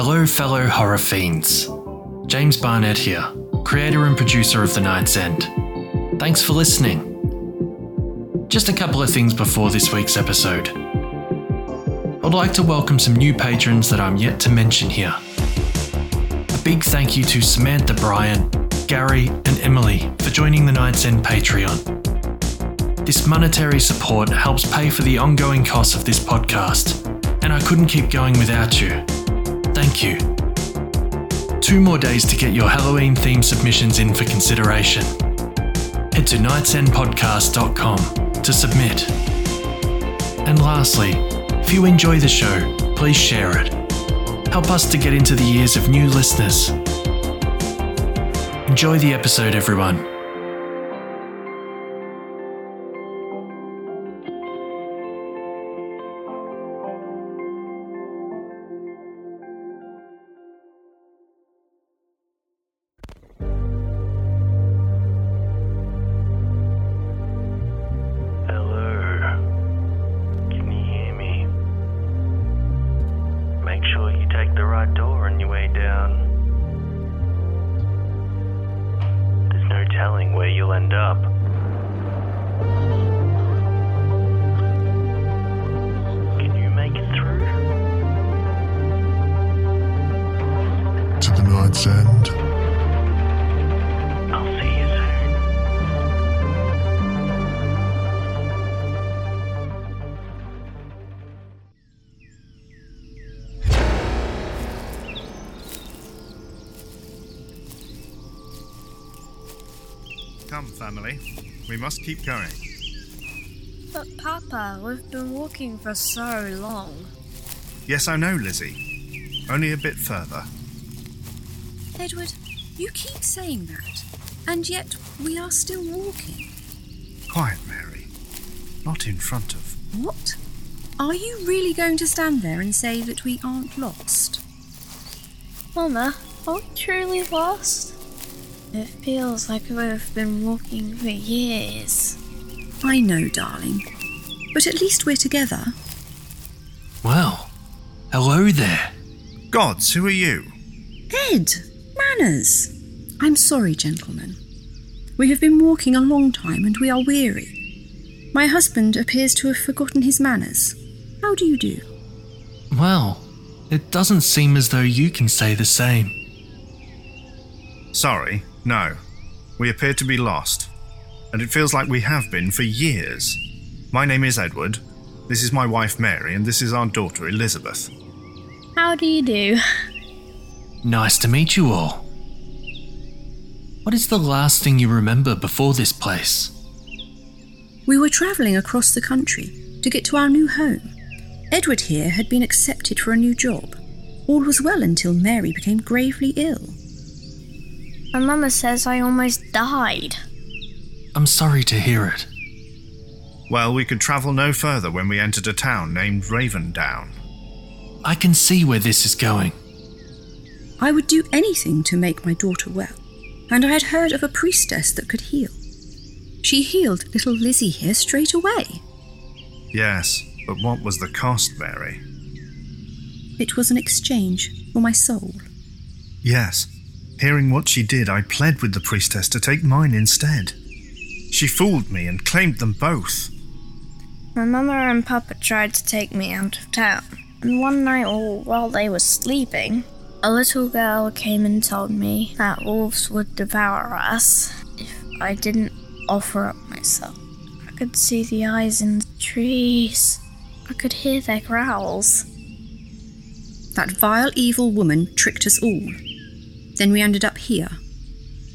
Hello, fellow horror fiends. James Barnett here, creator and producer of The Night's End. Thanks for listening. Just a couple of things before this week's episode. I'd like to welcome some new patrons that I'm yet to mention here. A big thank you to Samantha Bryan, Gary, and Emily for joining the Night's End Patreon. This monetary support helps pay for the ongoing costs of this podcast, and I couldn't keep going without you. Thank you. Two more days to get your Halloween theme submissions in for consideration. Head to nightsendpodcast.com to submit. And lastly, if you enjoy the show, please share it. Help us to get into the ears of new listeners. Enjoy the episode, everyone. Come, family. We must keep going. But Papa, we've been walking for so long. Yes, I know, Lizzie. Only a bit further. Edward, you keep saying that, and yet we are still walking. Quiet, Mary. Not in front of. What? Are you really going to stand there and say that we aren't lost? Mama, are we truly lost? It feels like we've been walking for years. I know, darling. But at least we're together. Well, hello there. Gods, who are you? Ed! Manners! I'm sorry, gentlemen. We have been walking a long time and we are weary. My husband appears to have forgotten his manners. How do you do? Well, it doesn't seem as though you can say the same. Sorry, no. We appear to be lost. And it feels like we have been for years. My name is Edward. This is my wife Mary, and this is our daughter Elizabeth. How do you do? Nice to meet you all. What is the last thing you remember before this place? We were travelling across the country to get to our new home. Edward here had been accepted for a new job. All was well until Mary became gravely ill. My mama says I almost died. I'm sorry to hear it. Well, we could travel no further when we entered a town named Ravendown. I can see where this is going. I would do anything to make my daughter well, and I had heard of a priestess that could heal. She healed little Lizzie here straight away. Yes, but what was the cost, Mary? It was an exchange for my soul. Yes. Hearing what she did, I pled with the priestess to take mine instead. She fooled me and claimed them both. My mama and Papa tried to take me out of town, and one night all while they were sleeping, a little girl came and told me that wolves would devour us if I didn't offer up myself. I could see the eyes in the trees. I could hear their growls. That vile, evil woman tricked us all. Then we ended up here.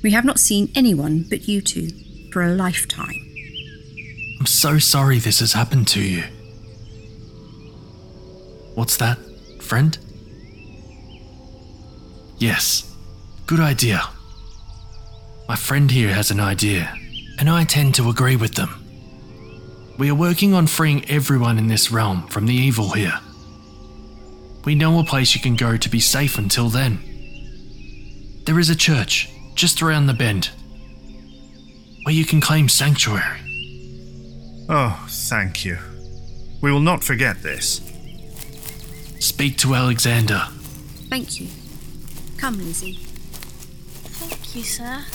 We have not seen anyone but you two for a lifetime. I'm so sorry this has happened to you. What's that, friend? Yes, good idea. My friend here has an idea, and I tend to agree with them. We are working on freeing everyone in this realm from the evil here. We know a place you can go to be safe until then. There is a church just around the bend where you can claim sanctuary. Oh, thank you. We will not forget this. Speak to Alexander. Thank you. Come, Lizzie. Thank you, sir.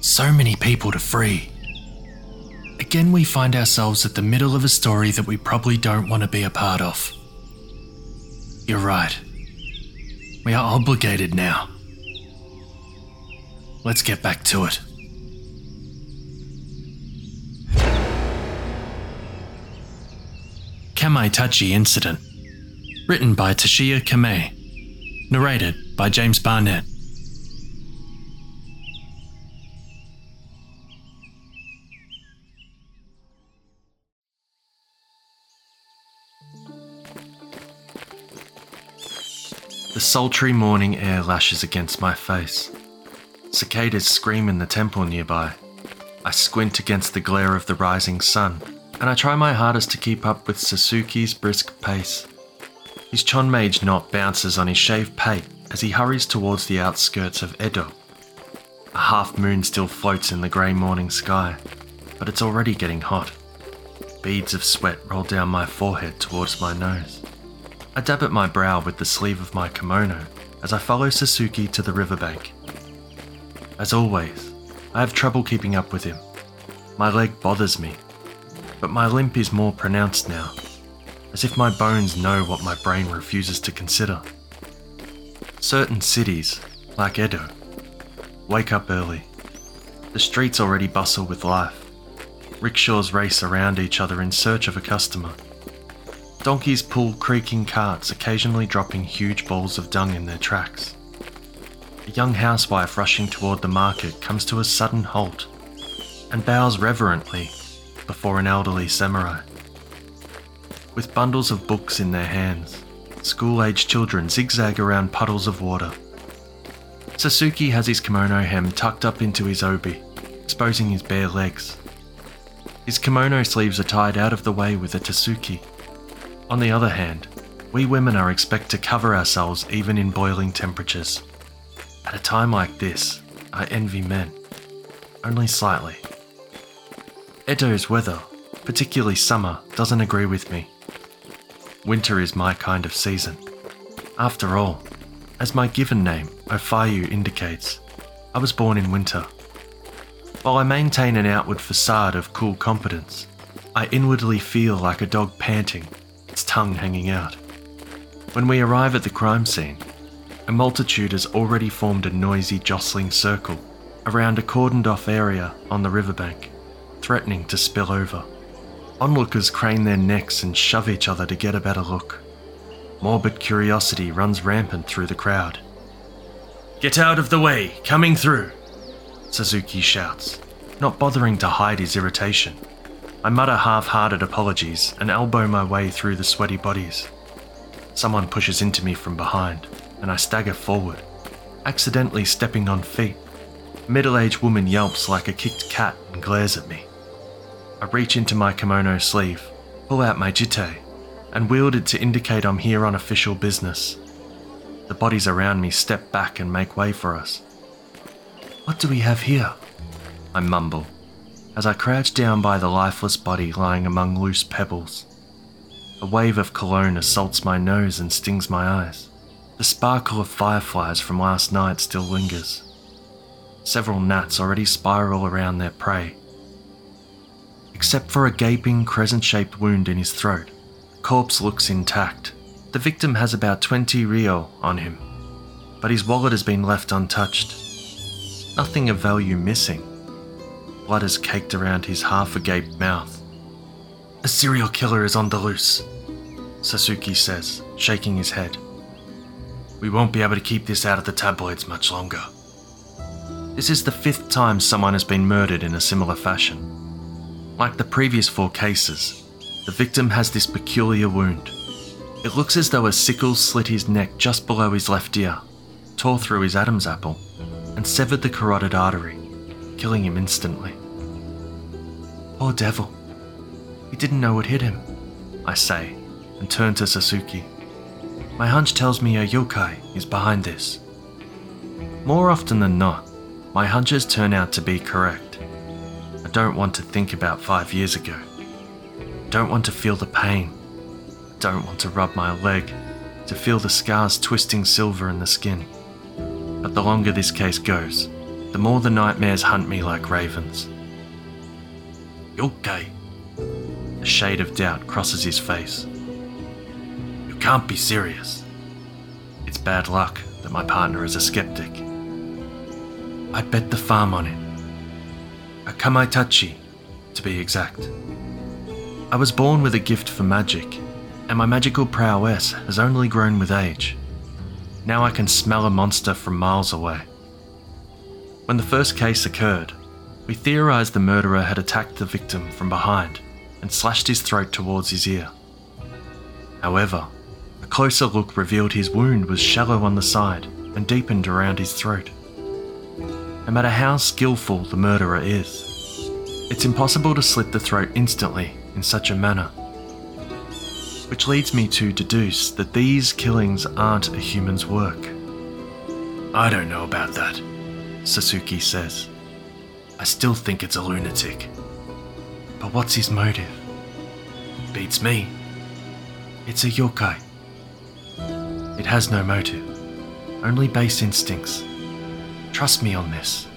So many people to free. Again, we find ourselves at the middle of a story that we probably don't want to be a part of. You're right. We are obligated now. Let's get back to it. Kamaitachi Incident. Written by Toshiya Kamei. Narrated by James Barnett. The sultry morning air lashes against my face. Cicadas scream in the temple nearby. I squint against the glare of the rising sun, and I try my hardest to keep up with Sasuke's brisk pace. His Chonmage knot bounces on his shaved pate as he hurries towards the outskirts of Edo. A half moon still floats in the grey morning sky, but it's already getting hot. Beads of sweat roll down my forehead towards my nose. I dab at my brow with the sleeve of my kimono as I follow Sasuke to the riverbank. As always, I have trouble keeping up with him. My leg bothers me, but my limp is more pronounced now, as if my bones know what my brain refuses to consider. Certain cities, like Edo, wake up early. The streets already bustle with life. Rickshaws race around each other in search of a customer. Donkeys pull creaking carts, occasionally dropping huge balls of dung in their tracks. A young housewife rushing toward the market comes to a sudden halt and bows reverently before an elderly samurai. With bundles of books in their hands, school aged children zigzag around puddles of water. Sasuke has his kimono hem tucked up into his obi, exposing his bare legs. His kimono sleeves are tied out of the way with a tasuki. On the other hand, we women are expected to cover ourselves even in boiling temperatures. At a time like this, I envy men. Only slightly. Edo's weather, particularly summer, doesn't agree with me. Winter is my kind of season. After all, as my given name, Ofuyu, indicates, I was born in winter. While I maintain an outward facade of cool competence, I inwardly feel like a dog panting, tongue hanging out. When we arrive at the crime scene, a multitude has already formed a noisy, jostling circle around a cordoned off area on the riverbank, threatening to spill over. Onlookers crane their necks and shove each other to get a better look. Morbid curiosity runs rampant through the crowd. Get out of the way, coming through! Sasuke shouts, not bothering to hide his irritation. I mutter half hearted apologies and elbow my way through the sweaty bodies. Someone pushes into me from behind, and I stagger forward, accidentally stepping on feet. A middle aged woman yelps like a kicked cat and glares at me. I reach into my kimono sleeve, pull out my jitte, and wield it to indicate I'm here on official business. The bodies around me step back and make way for us. What do we have here? I mumble as I crouch down by the lifeless body lying among loose pebbles. A wave of cologne assaults my nose and stings my eyes. The sparkle of fireflies from last night still lingers. Several gnats already spiral around their prey. Except for a gaping crescent shaped wound in his throat, the corpse looks intact. The victim has about 20 ryo on him, but his wallet has been left untouched. Nothing of value missing. Blood is caked around his half agape mouth. A serial killer is on the loose, Sasuke says, shaking his head. We won't be able to keep this out of the tabloids much longer. This is the fifth time someone has been murdered in a similar fashion. Like the previous four cases, the victim has this peculiar wound. It looks as though a sickle slit his neck just below his left ear, tore through his Adam's apple, and severed the carotid artery, killing him instantly. Poor devil. He didn't know what hit him, I say, and turn to Sasuke. My hunch tells me a yokai is behind this. More often than not, my hunches turn out to be correct. I don't want to think about five years ago. I don't want to feel the pain. don't want to rub my leg, to feel the scars twisting silver in the skin. But the longer this case goes, the more the nightmares hunt me like ravens. Yokai. A shade of doubt crosses his face. You can't be serious. It's bad luck that my partner is a skeptic. I'd bet the farm on it. A kamaitachi, to be exact. I was born with a gift for magic, and my magical prowess has only grown with age. Now I can smell a monster from miles away. When the first case occurred, we theorized the murderer had attacked the victim from behind and slashed his throat towards his ear. However, a closer look revealed his wound was shallow on the side and deepened around his throat. No matter how skillful the murderer is, it's impossible to slit the throat instantly in such a manner. Which leads me to deduce that these killings aren't a human's work. I don't know about that, Sasuke says. I still think it's a lunatic. But what's his motive? Beats me. It's a yokai. It has no motive, only base instincts. Trust me on this.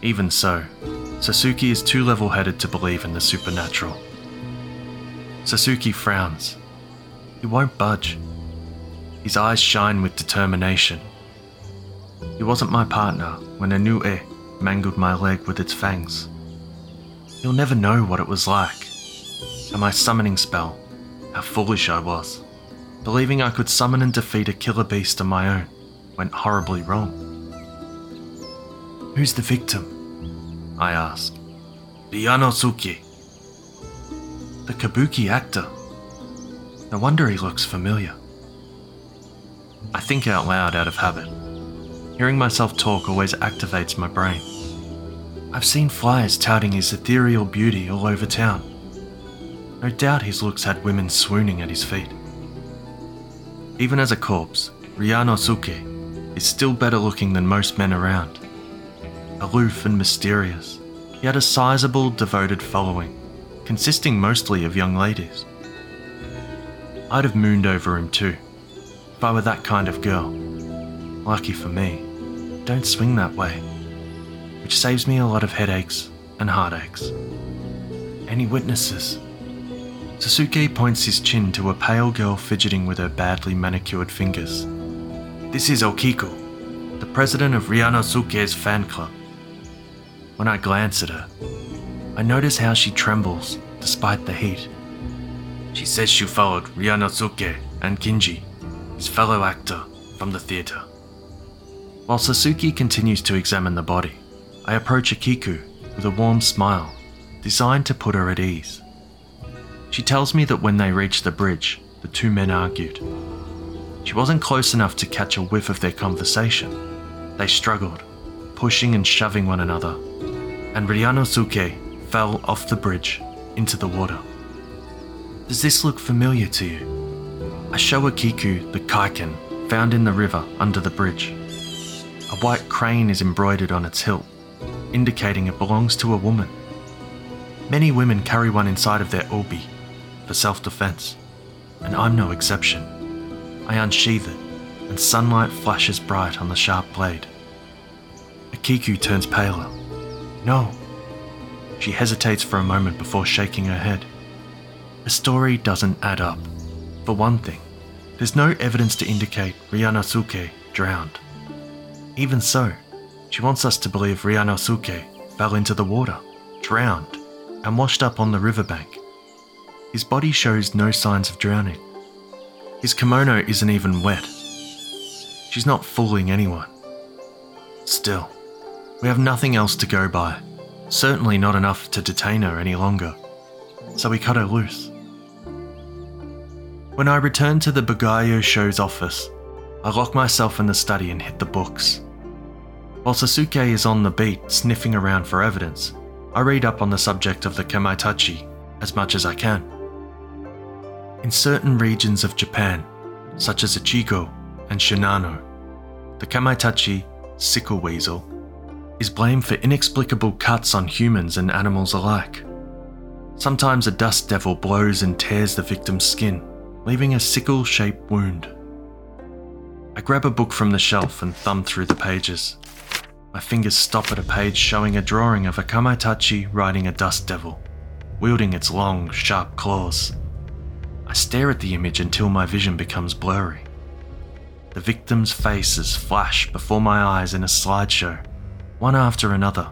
Even so, Sasuke is too level headed to believe in the supernatural. Sasuke frowns. He won't budge. His eyes shine with determination. He wasn't my partner when a new e mangled my leg with its fangs. You'll never know what it was like. And my summoning spell, how foolish I was. Believing I could summon and defeat a killer beast on my own went horribly wrong. Who's the victim? I asked. Ryanosuke. The kabuki actor. No wonder he looks familiar. I think out loud out of habit. Hearing myself talk always activates my brain. I've seen flyers touting his ethereal beauty all over town. No doubt his looks had women swooning at his feet. Even as a corpse, Ryano Ryanosuke is still better looking than most men around. Aloof and mysterious, he had a sizable, devoted following, consisting mostly of young ladies. I'd have mooned over him too, if I were that kind of girl. Lucky for me, don't swing that way, which saves me a lot of headaches and heartaches. Any witnesses? Sasuke points his chin to a pale girl fidgeting with her badly manicured fingers. This is Okiko, the president of Ryanosuke's fan club. When I glance at her, I notice how she trembles despite the heat. She says she followed Ryanosuke and Kinji, his fellow actor, from the theatre. While Sasuke continues to examine the body, I approach Akiku with a warm smile, designed to put her at ease. She tells me that when they reached the bridge, the two men argued. She wasn't close enough to catch a whiff of their conversation. They struggled, pushing and shoving one another, and Ryanosuke fell off the bridge into the water. Does this look familiar to you? I show Akiku the kaiken found in the river under the bridge. A white crane is embroidered on its hilt, indicating it belongs to a woman. Many women carry one inside of their obi for self defense, and I'm no exception. I unsheath it, and sunlight flashes bright on the sharp blade. Akiku turns paler. No. She hesitates for a moment before shaking her head. The story doesn't add up. For one thing, there's no evidence to indicate Ryanosuke drowned. Even so, she wants us to believe Ryanosuke fell into the water, drowned, and washed up on the riverbank. His body shows no signs of drowning. His kimono isn't even wet. She's not fooling anyone. Still, we have nothing else to go by. Certainly not enough to detain her any longer. So we cut her loose. When I return to the Bugayo show's office, I lock myself in the study and hit the books. While Sasuke is on the beat sniffing around for evidence, I read up on the subject of the Kamaitachi as much as I can. In certain regions of Japan, such as Echigo and Shinano, the Kamaitachi sickle weasel is blamed for inexplicable cuts on humans and animals alike. Sometimes a dust devil blows and tears the victim's skin, leaving a sickle shaped wound. I grab a book from the shelf and thumb through the pages. My fingers stop at a page showing a drawing of a Kamaitachi riding a dust devil, wielding its long, sharp claws. I stare at the image until my vision becomes blurry. The victims' faces flash before my eyes in a slideshow, one after another,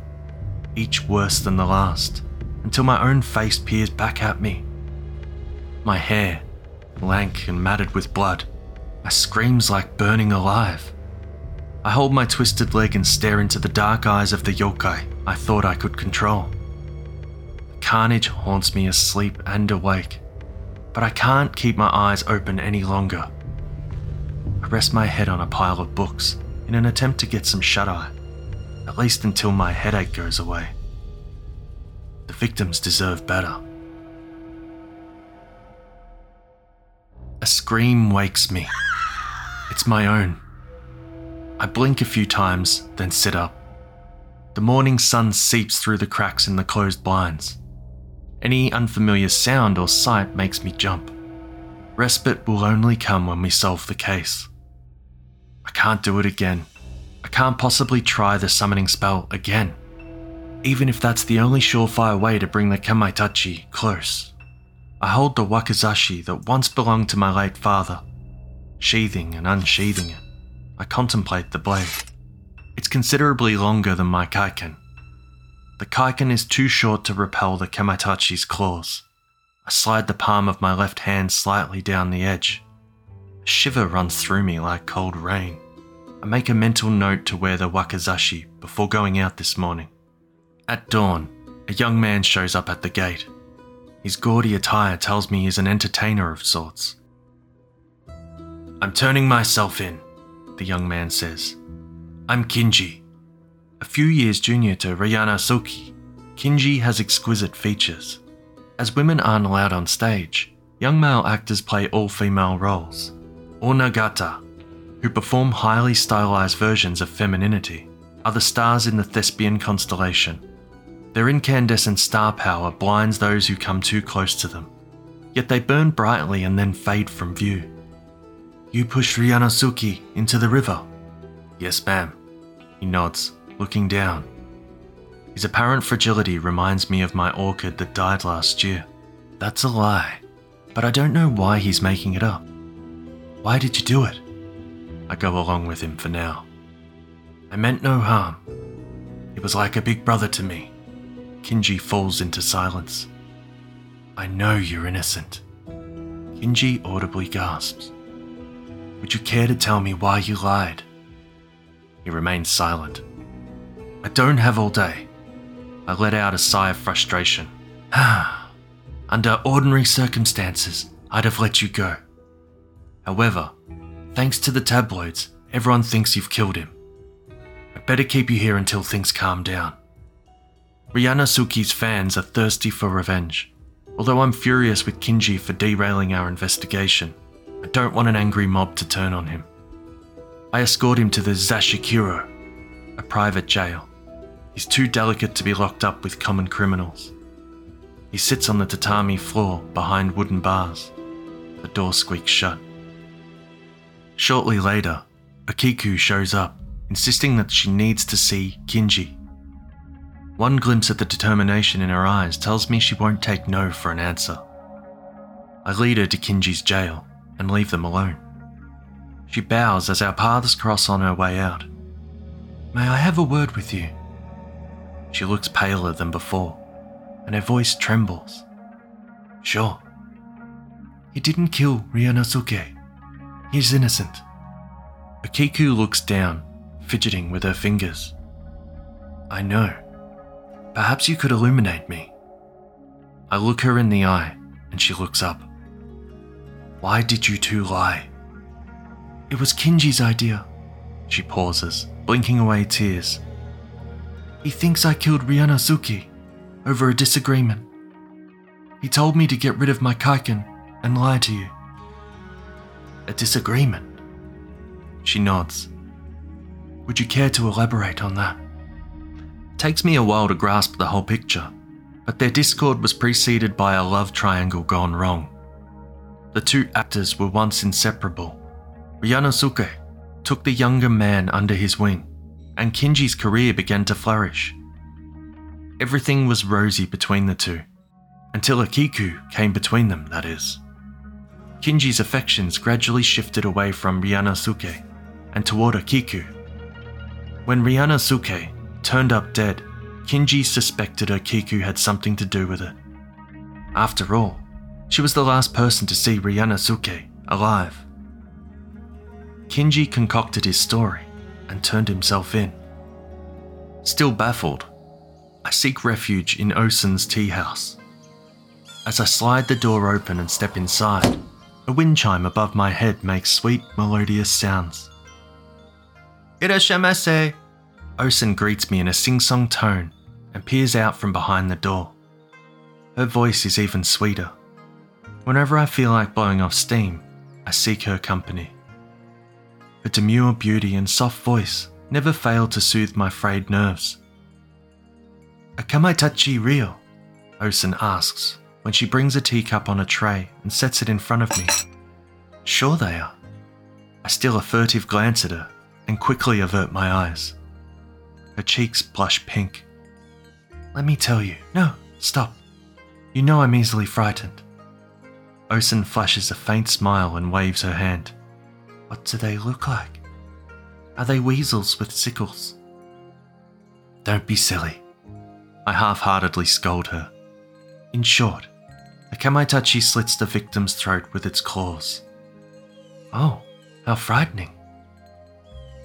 each worse than the last, until my own face peers back at me. My hair, lank and matted with blood, my screams like burning alive. I hold my twisted leg and stare into the dark eyes of the yokai I thought I could control. Carnage haunts me asleep and awake, but I can't keep my eyes open any longer. I rest my head on a pile of books in an attempt to get some shut eye, at least until my headache goes away. The victims deserve better. A scream wakes me. It's my own. I blink a few times, then sit up. The morning sun seeps through the cracks in the closed blinds. Any unfamiliar sound or sight makes me jump. Respite will only come when we solve the case. I can't do it again. I can't possibly try the summoning spell again, even if that's the only surefire way to bring the Kamaitachi close. I hold the wakizashi that once belonged to my late father, sheathing and unsheathing it. I contemplate the blade. It's considerably longer than my kaiken. The kaiken is too short to repel the Kamaitachi's claws. I slide the palm of my left hand slightly down the edge. A shiver runs through me like cold rain. I make a mental note to wear the wakizashi before going out this morning. At dawn, a young man shows up at the gate. His gaudy attire tells me he's an entertainer of sorts. I'm turning myself in, the young man says. I'm Kinji. A few years junior to Ryanosuke, Kinji has exquisite features. As women aren't allowed on stage, young male actors play all female roles, onnagata, who perform highly stylized versions of femininity, are the stars in the thespian constellation. Their incandescent star power blinds those who come too close to them, yet they burn brightly and then fade from view. You pushed Ryanosuke into the river? Yes, ma'am. He nods, looking down. His apparent fragility reminds me of my orchid that died last year. That's a lie, but I don't know why he's making it up. Why did you do it? I go along with him for now. I meant no harm. He was like a big brother to me. Kinji falls into silence. I know you're innocent. Kinji audibly gasps. Would you care to tell me why you lied? He remains silent. I don't have all day. I let out a sigh of frustration. Under ordinary circumstances, I'd have let you go. However, thanks to the tabloids, everyone thinks you've killed him. I'd better keep you here until things calm down. Ryanosuke's fans are thirsty for revenge. Although I'm furious with Kinji for derailing our investigation, I don't want an angry mob to turn on him. I escort him to the zashikiro, a private jail. He's too delicate to be locked up with common criminals. He sits on the tatami floor behind wooden bars. The door squeaks shut. Shortly later, Akiku shows up, insisting that she needs to see Kinji. One glimpse at the determination in her eyes tells me she won't take no for an answer. I lead her to Kinji's jail and leave them alone. She bows as our paths cross on her way out. May I have a word with you? She looks paler than before, and her voice trembles. Sure. He didn't kill Ryanosuke. He's innocent. Akiku looks down, fidgeting with her fingers. I know. Perhaps you could illuminate me. I look her in the eye, and she looks up. Why did you two lie? It was Kinji's idea. She pauses, blinking away tears. He thinks I killed Ryanosuke over a disagreement. He told me to get rid of my kaiken and lie to you. A disagreement? She nods. Would you care to elaborate on that? Takes me a while to grasp the whole picture, but their discord was preceded by a love triangle gone wrong. The two actors were once inseparable. Ryanosuke took the younger man under his wing, and Kinji's career began to flourish. Everything was rosy between the two, until Akiku came between them, that is. Kinji's affections gradually shifted away from Ryanosuke and toward Akiku. When Ryanosuke turned up dead, Kinji suspected Akiku had something to do with it. After all, she was the last person to see Ryanosuke alive. Kinji concocted his story and turned himself in. Still baffled, I seek refuge in Osen's tea house. As I slide the door open and step inside, a wind chime above my head makes sweet, melodious sounds. Irasshaimase! Osen greets me in a sing song tone and peers out from behind the door. Her voice is even sweeter. Whenever I feel like blowing off steam, I seek her company. Her demure beauty and soft voice never fail to soothe my frayed nerves. Are Kamaitachi real? Osen asks when she brings a teacup on a tray and sets it in front of me. Sure they are. I steal a furtive glance at her and quickly avert my eyes. Her cheeks blush pink. Let me tell you. No, stop. You know I'm easily frightened. Osen flashes a faint smile and waves her hand. What do they look like? Are they weasels with sickles? Don't be silly. I half heartedly scold her. In short, a Kamaitachi slits the victim's throat with its claws. Oh, how frightening.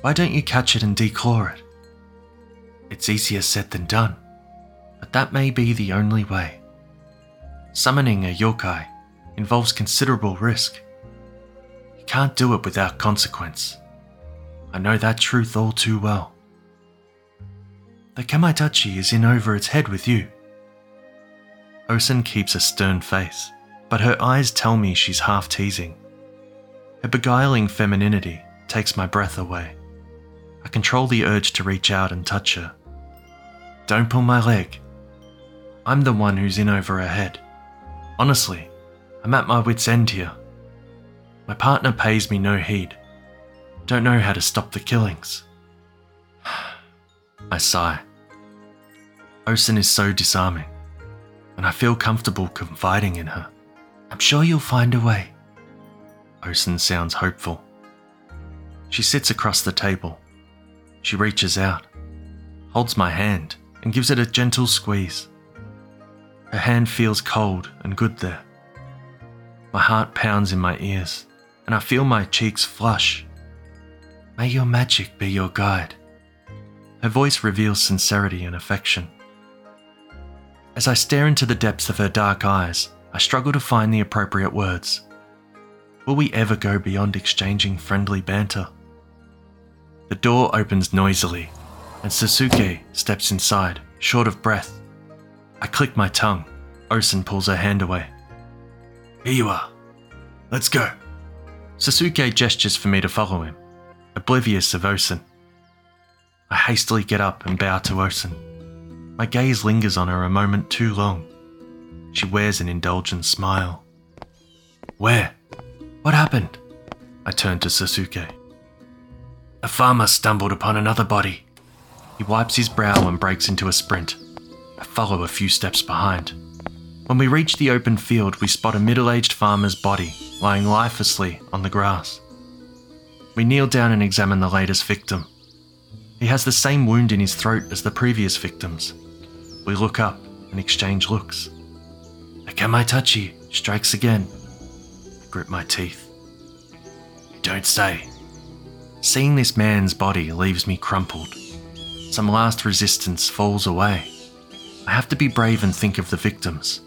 Why don't you catch it and declaw it? It's easier said than done, but that may be the only way. Summoning a yokai involves considerable risk. You can't do it without consequence. I know that truth all too well. The Kamaitachi is in over its head with you. Osen keeps a stern face, but her eyes tell me she's half teasing. Her beguiling femininity takes my breath away. I control the urge to reach out and touch her. Don't pull my leg. I'm the one who's in over her head. Honestly, I'm at my wits' end here. My partner pays me no heed. Don't know how to stop the killings. I sigh. Osen is so disarming, and I feel comfortable confiding in her. I'm sure you'll find a way. Osen sounds hopeful. She sits across the table. She reaches out, holds my hand, and gives it a gentle squeeze. Her hand feels cold and good there. My heart pounds in my ears, and I feel my cheeks flush. May your magic be your guide. Her voice reveals sincerity and affection. As I stare into the depths of her dark eyes, I struggle to find the appropriate words. Will we ever go beyond exchanging friendly banter? The door opens noisily, and Sasuke steps inside, short of breath. I click my tongue. Osen pulls her hand away. Here you are. Let's go. Sasuke gestures for me to follow him, oblivious of Osen. I hastily get up and bow to Osen. My gaze lingers on her a moment too long. She wears an indulgent smile. Where? What happened? I turn to Sasuke. A farmer stumbled upon another body. He wipes his brow and breaks into a sprint. I follow a few steps behind. When we reach the open field, we spot a middle aged farmer's body lying lifelessly on the grass. We kneel down and examine the latest victim. He has the same wound in his throat as the previous victims. We look up and exchange looks. A Kamaitachi strikes again. I grip my teeth. Don't say. Seeing this man's body leaves me crumpled. Some last resistance falls away. I have to be brave and think of the victims,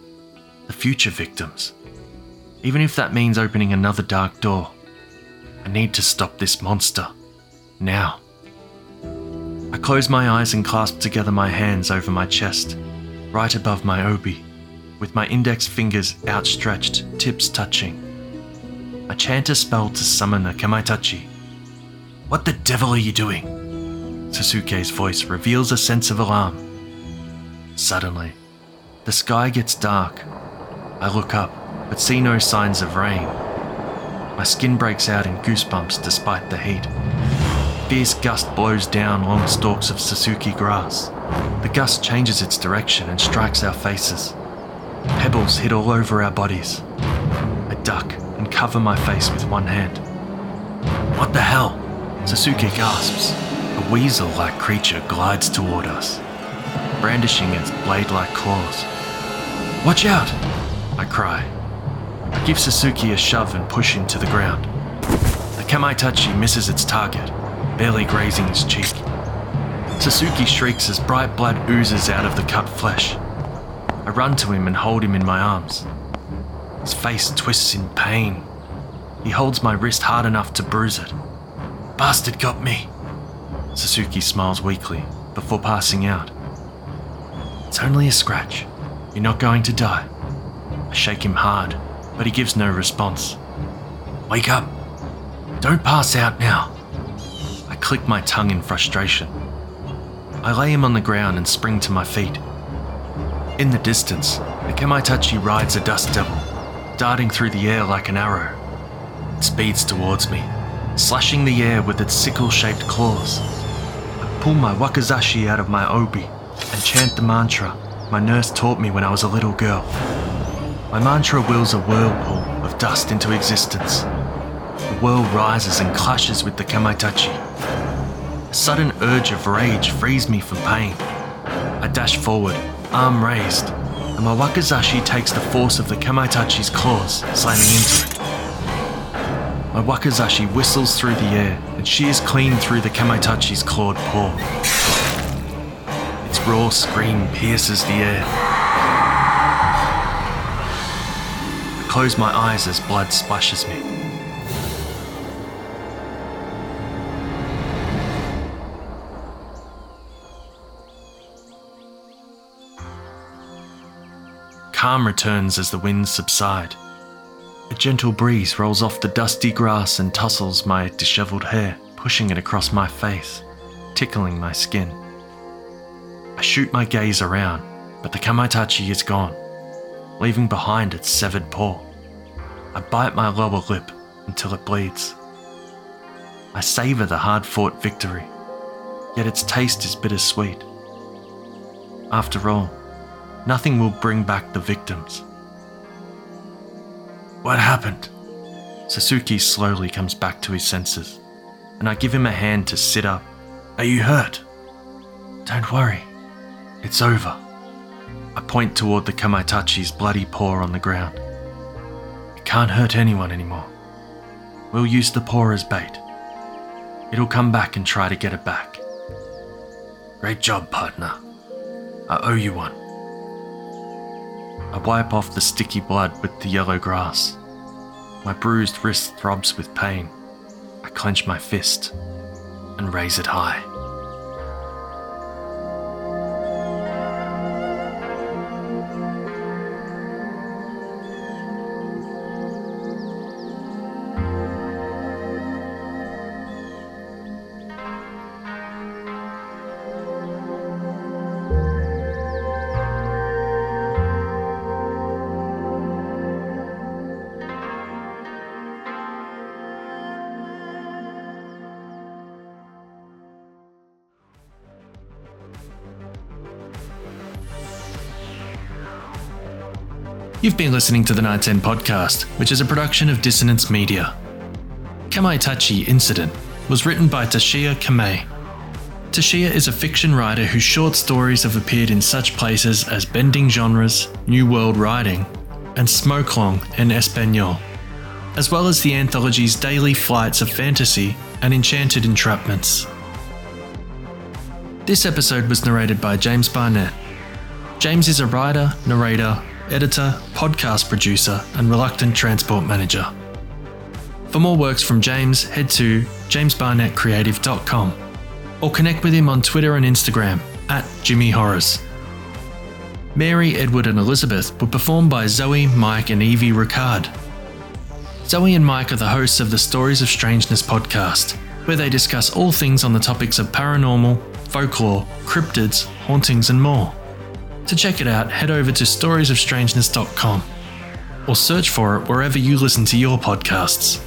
the future victims. Even if that means opening another dark door. I need to stop this monster. Now. I close my eyes and clasp together my hands over my chest, right above my obi, with my index fingers outstretched, tips touching. I chant a spell to summon a Kamaitachi. What the devil are you doing? Sasuke's voice reveals a sense of alarm. Suddenly, the sky gets dark. I look up, but see no signs of rain. My skin breaks out in goosebumps despite the heat. Fierce gust blows down long stalks of susuki grass. The gust changes its direction and strikes our faces. Pebbles hit all over our bodies. I duck and cover my face with one hand. What the hell? Sasuke gasps. A weasel like creature glides toward us, brandishing its blade like claws. Watch out! I cry. I give Sasuke a shove and push him to the ground. The Kamaitachi misses its target, barely grazing his cheek. Sasuke shrieks as bright blood oozes out of the cut flesh. I run to him and hold him in my arms. His face twists in pain. He holds my wrist hard enough to bruise it. Bastard got me. Sasuke smiles weakly before passing out. It's only a scratch. You're not going to die. I shake him hard, but he gives no response. Wake up. Don't pass out now. I click my tongue in frustration. I lay him on the ground and spring to my feet. In the distance, the Kamaitachi rides a dust devil, darting through the air like an arrow. It speeds towards me, slashing the air with its sickle shaped claws. I pull my wakizashi out of my obi and chant the mantra my nurse taught me when I was a little girl. My mantra wills a whirlpool of dust into existence. The whirl rises and clashes with the Kamaitachi. A sudden urge of rage frees me from pain. I dash forward, arm raised, and my wakizashi takes the force of the Kamaitachi's claws, slamming into it. My wakizashi whistles through the air and shears clean through the Kamaitachi's clawed paw. Its raw scream pierces the air. Close my eyes as blood splashes me. Calm returns as the winds subside. A gentle breeze rolls off the dusty grass and tussles my disheveled hair, pushing it across my face, tickling my skin. I shoot my gaze around, but the Kamaitachi is gone, leaving behind its severed paw. I bite my lower lip until it bleeds. I savour the hard fought victory, yet its taste is bittersweet. After all, nothing will bring back the victims. What happened? Sasuke slowly comes back to his senses, and I give him a hand to sit up. Are you hurt? Don't worry, it's over. I point toward the Kamaitachi's bloody paw on the ground. Can't hurt anyone anymore. We'll use the paw as bait. It'll come back and try to get it back. Great job, partner. I owe you one. I wipe off the sticky blood with the yellow grass. My bruised wrist throbs with pain. I clench my fist and raise it high. You've been listening to the Night's End podcast, which is a production of Dissonance Media. Kamaitachi Incident was written by Toshiya Kamei. Toshiya is a fiction writer whose short stories have appeared in such places as Bending Genres, New World Writing, and Smokelong en Espanol, as well as the anthologies Daily Flights of Fantasy and Enchanted Entrapments. This episode was narrated by James Barnett. James is a writer, narrator, editor, podcast producer, and reluctant transport manager. For more works from James, head to jamesbarnettcreative.com or connect with him on Twitter and Instagram at Jimmy Horrors. Mary, Edward, and Elizabeth were performed by Zoe, Mike, and Evie Rickard. Zoe and Mike are the hosts of the Stories of Strangeness podcast, where they discuss all things on the topics of paranormal, folklore, cryptids, hauntings, and more. To check it out, head over to storiesofstrangeness.com or search for it wherever you listen to your podcasts.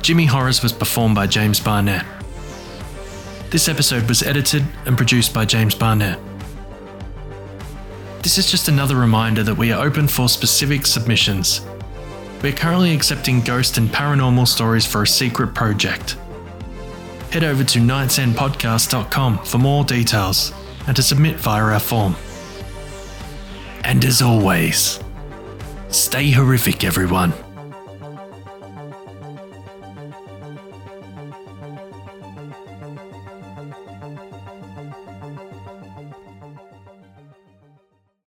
Jimmy Horrors was performed by James Barnett. This episode was edited and produced by James Barnett. This is just another reminder that we are open for specific submissions. We are currently accepting ghost and paranormal stories for a secret project. Head over to nightsendpodcast.com for more details and to submit via our form. And as always, stay horrific, everyone.